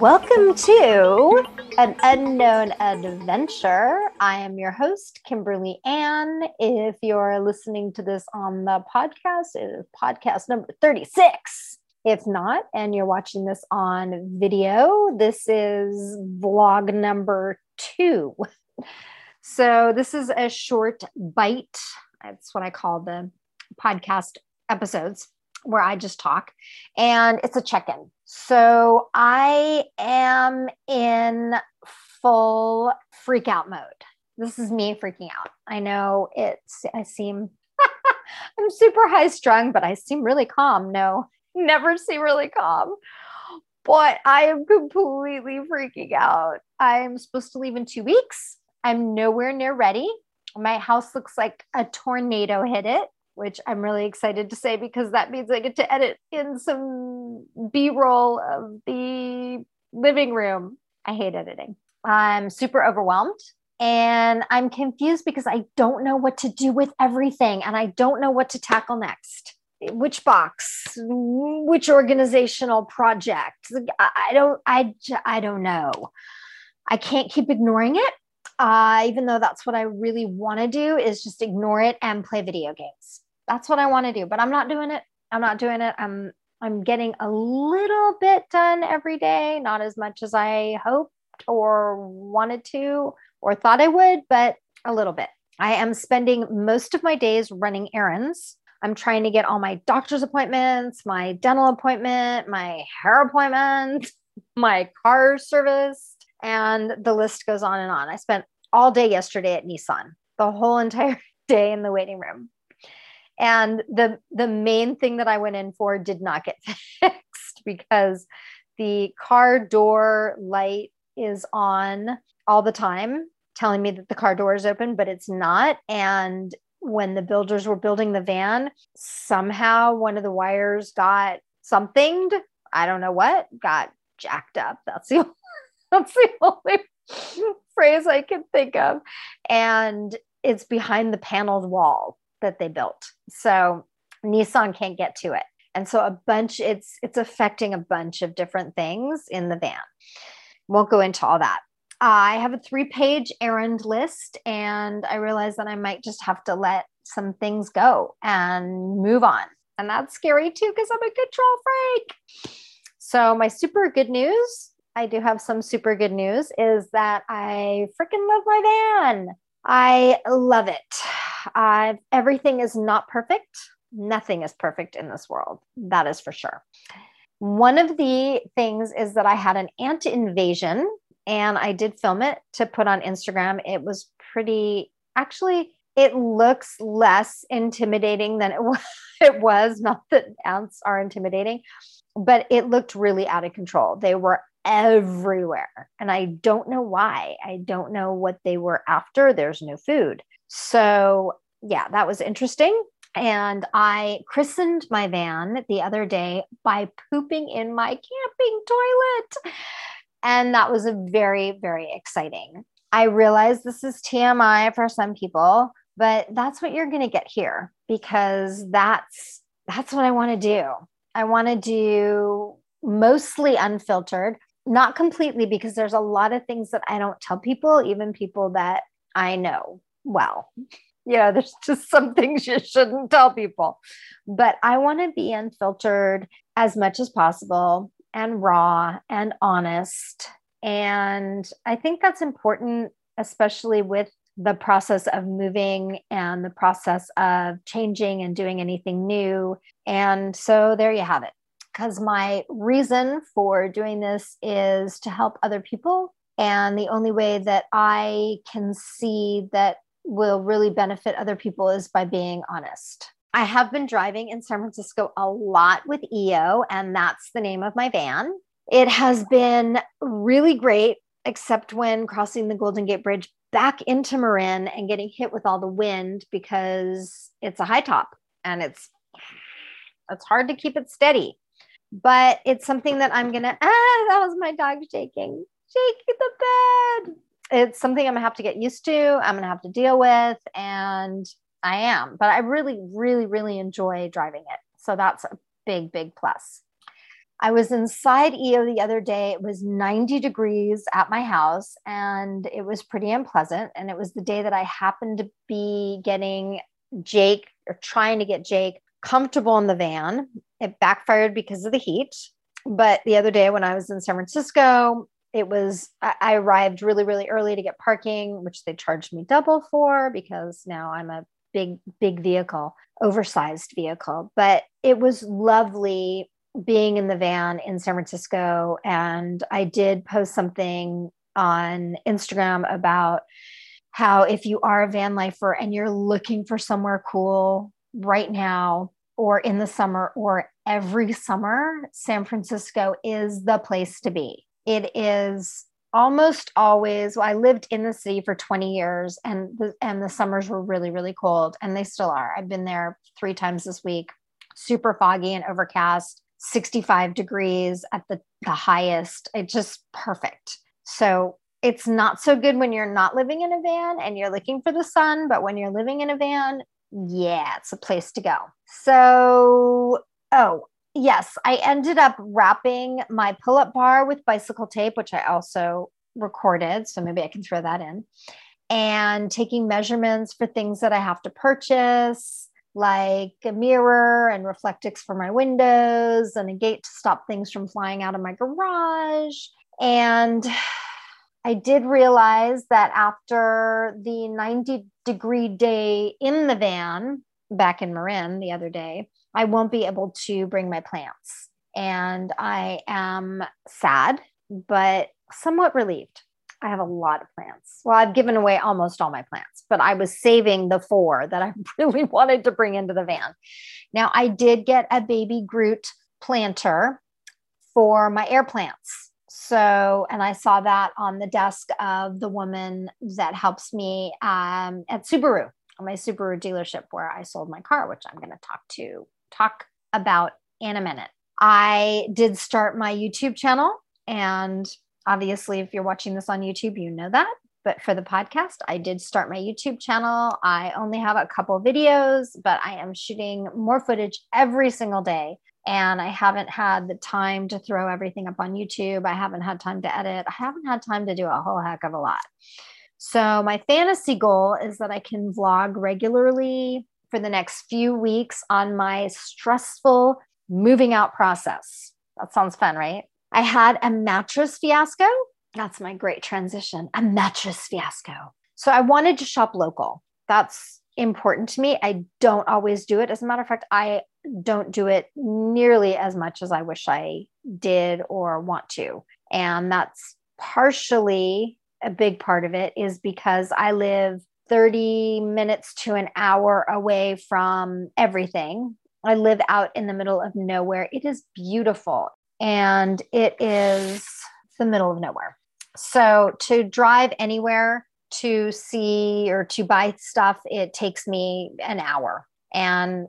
Welcome to an unknown adventure. I am your host, Kimberly Ann. If you're listening to this on the podcast, it is podcast number 36. If not, and you're watching this on video, this is vlog number two. So, this is a short bite. That's what I call the podcast episodes where I just talk, and it's a check in. So I am in full freak out mode. This is me freaking out. I know it's, I seem, I'm super high strung, but I seem really calm. No, never seem really calm. But I am completely freaking out. I'm supposed to leave in two weeks. I'm nowhere near ready. My house looks like a tornado hit it which I'm really excited to say because that means I get to edit in some B roll of the living room. I hate editing. I'm super overwhelmed and I'm confused because I don't know what to do with everything and I don't know what to tackle next. Which box, which organizational project? I don't, I, I don't know. I can't keep ignoring it. Uh, even though that's what I really want to do is just ignore it and play video games that's what I want to do, but I'm not doing it. I'm not doing it. I'm I'm getting a little bit done every day, not as much as I hoped or wanted to or thought I would, but a little bit. I am spending most of my days running errands. I'm trying to get all my doctor's appointments, my dental appointment, my hair appointment, my car serviced, and the list goes on and on. I spent all day yesterday at Nissan, the whole entire day in the waiting room and the the main thing that i went in for did not get fixed because the car door light is on all the time telling me that the car door is open but it's not and when the builders were building the van somehow one of the wires got somethinged. i don't know what got jacked up that's the that's the only phrase i can think of and it's behind the paneled wall that they built. So Nissan can't get to it. And so a bunch it's it's affecting a bunch of different things in the van. Won't go into all that. I have a three-page errand list and I realize that I might just have to let some things go and move on. And that's scary too because I'm a control freak. So my super good news, I do have some super good news is that I freaking love my van. I love it. Uh, everything is not perfect. Nothing is perfect in this world. That is for sure. One of the things is that I had an ant invasion and I did film it to put on Instagram. It was pretty, actually, it looks less intimidating than it was. it was. Not that ants are intimidating, but it looked really out of control. They were everywhere. And I don't know why. I don't know what they were after. There's no food. So, yeah, that was interesting. And I christened my van the other day by pooping in my camping toilet. And that was a very, very exciting. I realize this is TMI for some people, but that's what you're going to get here because that's that's what I want to do. I want to do mostly unfiltered not completely because there's a lot of things that I don't tell people, even people that I know well. Yeah, there's just some things you shouldn't tell people. But I want to be unfiltered as much as possible and raw and honest. And I think that's important, especially with the process of moving and the process of changing and doing anything new. And so there you have it because my reason for doing this is to help other people. And the only way that I can see that will really benefit other people is by being honest. I have been driving in San Francisco a lot with EO, and that's the name of my van. It has been really great, except when crossing the Golden Gate Bridge back into Marin and getting hit with all the wind because it's a high top and it's it's hard to keep it steady but it's something that I'm gonna. Ah, that was my dog shaking, shaking the bed. It's something I'm gonna have to get used to. I'm gonna have to deal with, and I am. But I really, really, really enjoy driving it. So that's a big, big plus. I was inside EO the other day. It was 90 degrees at my house and it was pretty unpleasant. And it was the day that I happened to be getting Jake or trying to get Jake comfortable in the van. It backfired because of the heat. But the other day when I was in San Francisco, it was, I arrived really, really early to get parking, which they charged me double for because now I'm a big, big vehicle, oversized vehicle. But it was lovely being in the van in San Francisco. And I did post something on Instagram about how if you are a van lifer and you're looking for somewhere cool right now or in the summer or every summer, San Francisco is the place to be. It is almost always well, I lived in the city for 20 years and the and the summers were really really cold and they still are. I've been there 3 times this week. Super foggy and overcast 65 degrees at the, the highest. It's just perfect. So it's not so good when you're not living in a van and you're looking for the sun, but when you're living in a van, yeah, it's a place to go. So, oh, yes, I ended up wrapping my pull up bar with bicycle tape, which I also recorded. So maybe I can throw that in, and taking measurements for things that I have to purchase like a mirror and reflectix for my windows and a gate to stop things from flying out of my garage. And I did realize that after the 90 degree day in the van back in Marin the other day, I won't be able to bring my plants. And I am sad, but somewhat relieved. I have a lot of plants. Well, I've given away almost all my plants, but I was saving the four that I really wanted to bring into the van. Now, I did get a baby Groot planter for my air plants. So, and I saw that on the desk of the woman that helps me um, at Subaru, my Subaru dealership where I sold my car, which I'm going to talk to talk about in a minute. I did start my YouTube channel and obviously, if you're watching this on YouTube, you know that. But for the podcast, I did start my YouTube channel. I only have a couple videos, but I am shooting more footage every single day. And I haven't had the time to throw everything up on YouTube. I haven't had time to edit. I haven't had time to do a whole heck of a lot. So, my fantasy goal is that I can vlog regularly for the next few weeks on my stressful moving out process. That sounds fun, right? I had a mattress fiasco. That's my great transition a mattress fiasco. So I wanted to shop local. That's important to me. I don't always do it. As a matter of fact, I don't do it nearly as much as I wish I did or want to. And that's partially a big part of it is because I live 30 minutes to an hour away from everything. I live out in the middle of nowhere. It is beautiful and it is the middle of nowhere. So to drive anywhere to see or to buy stuff, it takes me an hour. And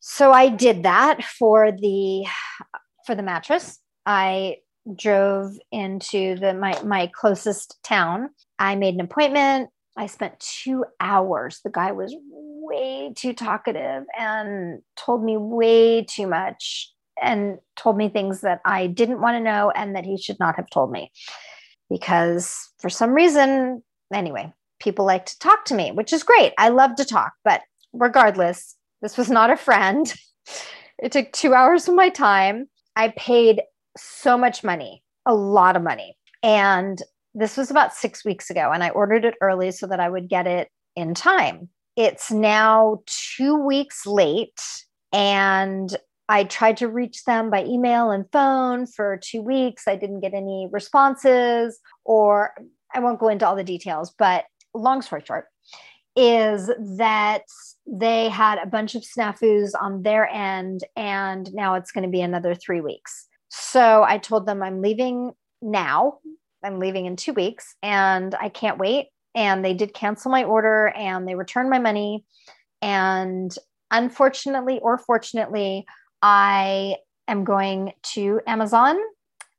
so I did that for the for the mattress. I drove into the my my closest town. I made an appointment. I spent 2 hours. The guy was way too talkative and told me way too much and told me things that I didn't want to know and that he should not have told me. Because for some reason, anyway, people like to talk to me, which is great. I love to talk, but regardless, this was not a friend. It took two hours of my time. I paid so much money, a lot of money. And this was about six weeks ago, and I ordered it early so that I would get it in time. It's now two weeks late, and I tried to reach them by email and phone for two weeks. I didn't get any responses, or I won't go into all the details, but long story short, is that they had a bunch of snafus on their end, and now it's going to be another three weeks. So I told them I'm leaving now. I'm leaving in two weeks, and I can't wait. And they did cancel my order and they returned my money. And unfortunately or fortunately, I am going to Amazon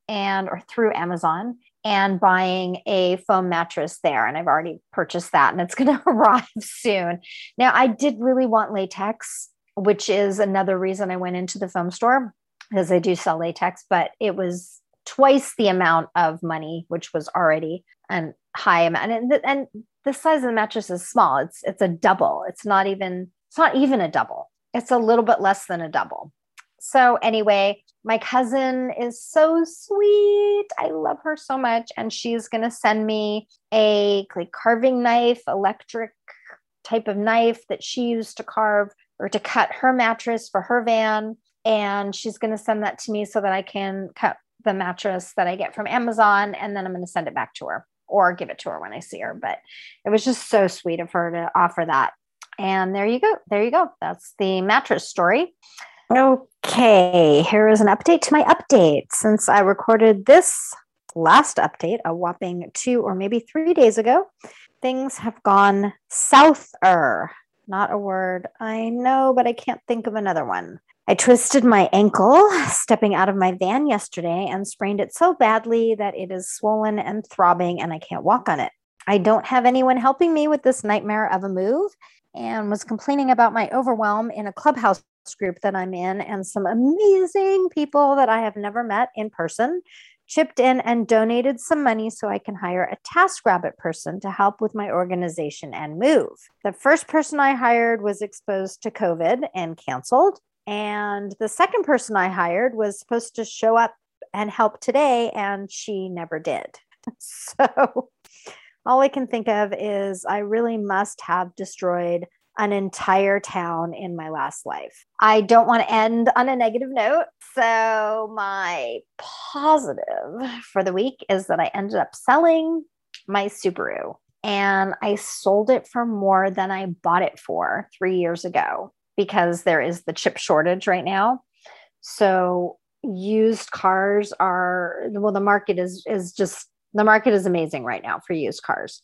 and or through Amazon and buying a foam mattress there. And I've already purchased that and it's going to arrive soon. Now, I did really want latex, which is another reason I went into the foam store. because they do sell latex, but it was twice the amount of money, which was already an high amount. And, and the size of the mattress is small. It's it's a double. It's not even it's not even a double. It's a little bit less than a double. So anyway, my cousin is so sweet. I love her so much and she's going to send me a like carving knife, electric type of knife that she used to carve or to cut her mattress for her van and she's going to send that to me so that I can cut the mattress that I get from Amazon and then I'm going to send it back to her or give it to her when I see her. But it was just so sweet of her to offer that. And there you go. There you go. That's the mattress story. Okay, here is an update to my update. Since I recorded this last update, a whopping two or maybe three days ago, things have gone souther. Not a word I know, but I can't think of another one. I twisted my ankle stepping out of my van yesterday and sprained it so badly that it is swollen and throbbing and I can't walk on it. I don't have anyone helping me with this nightmare of a move and was complaining about my overwhelm in a clubhouse group that I'm in and some amazing people that I have never met in person chipped in and donated some money so I can hire a TaskRabbit person to help with my organization and move. The first person I hired was exposed to COVID and canceled. And the second person I hired was supposed to show up and help today, and she never did. So all I can think of is I really must have destroyed an entire town in my last life. I don't want to end on a negative note. So, my positive for the week is that I ended up selling my Subaru and I sold it for more than I bought it for three years ago because there is the chip shortage right now. So used cars are well the market is is just the market is amazing right now for used cars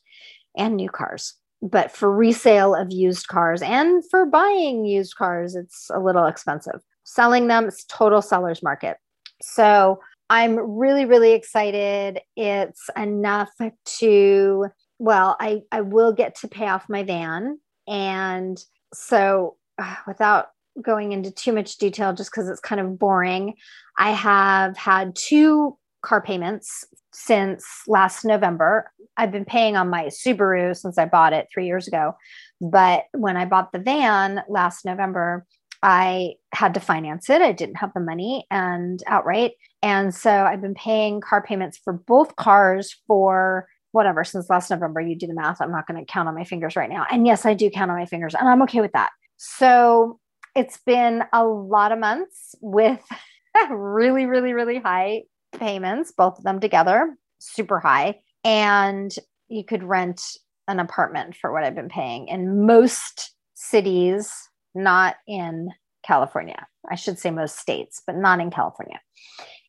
and new cars. But for resale of used cars and for buying used cars it's a little expensive. Selling them it's total seller's market. So I'm really really excited. It's enough to well, I I will get to pay off my van and so Uh, without going into too much detail, just because it's kind of boring, I have had two car payments since last November. I've been paying on my Subaru since I bought it three years ago. But when I bought the van last November, I had to finance it. I didn't have the money and outright. And so I've been paying car payments for both cars for whatever since last November. You do the math. I'm not going to count on my fingers right now. And yes, I do count on my fingers, and I'm okay with that. So it's been a lot of months with really, really, really high payments, both of them together, super high. And you could rent an apartment for what I've been paying in most cities, not in California. I should say most states, but not in California.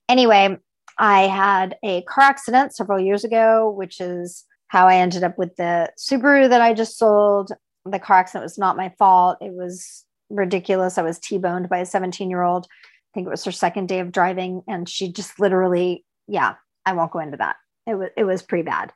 Anyway, I had a car accident several years ago, which is how I ended up with the Subaru that I just sold the car accident was not my fault. It was ridiculous. I was T boned by a 17 year old. I think it was her second day of driving. And she just literally, yeah, I won't go into that. It was, it was pretty bad.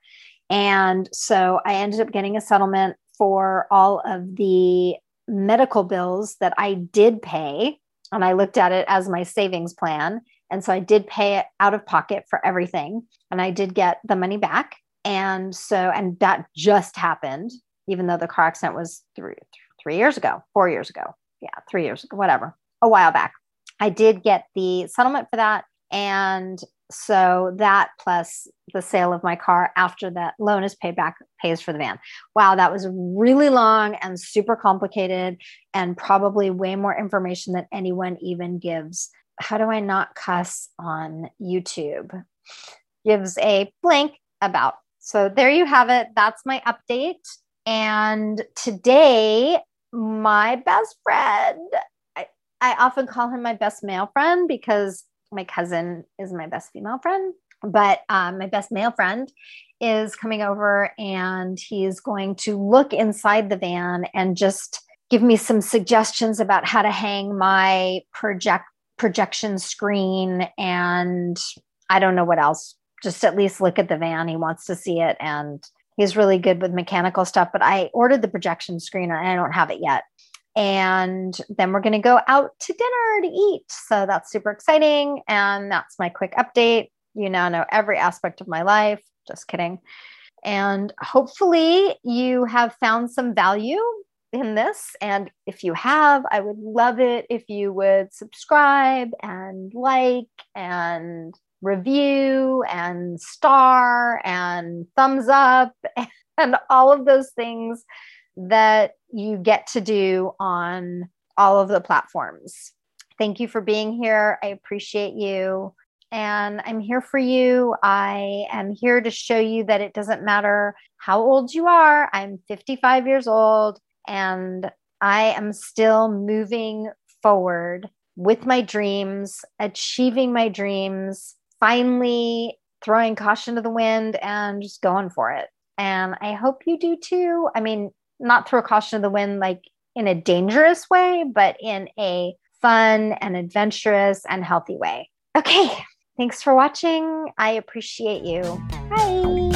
And so I ended up getting a settlement for all of the medical bills that I did pay. And I looked at it as my savings plan. And so I did pay it out of pocket for everything. And I did get the money back. And so, and that just happened even though the car accident was three three years ago, four years ago. Yeah, three years ago, whatever, a while back. I did get the settlement for that. And so that plus the sale of my car after that loan is paid back pays for the van. Wow, that was really long and super complicated and probably way more information than anyone even gives. How do I not cuss on YouTube? Gives a blank about. So there you have it. That's my update. And today, my best friend, I, I often call him my best male friend because my cousin is my best female friend, but um, my best male friend is coming over and he's going to look inside the van and just give me some suggestions about how to hang my project projection screen and I don't know what else. Just at least look at the van. He wants to see it and he's really good with mechanical stuff but i ordered the projection screen and i don't have it yet And then we're going to go out to dinner to eat. So that's super exciting. And that's my quick update. You now know every aspect of my life. Just kidding. And hopefully, you have found some value in this. And if you have, I would love it if you would subscribe and like and review and star and thumbs up and all of those things that you get to do on all of the platforms. Thank you for being here. I appreciate you. And I'm here for you. I am here to show you that it doesn't matter how old you are. I'm 55 years old and I am still moving forward with my dreams, achieving my dreams, finally throwing caution to the wind and just going for it. And I hope you do too. I mean, not throw caution to the wind like in a dangerous way, but in a fun and adventurous and healthy way. Okay. Thanks for watching. I appreciate you. Bye.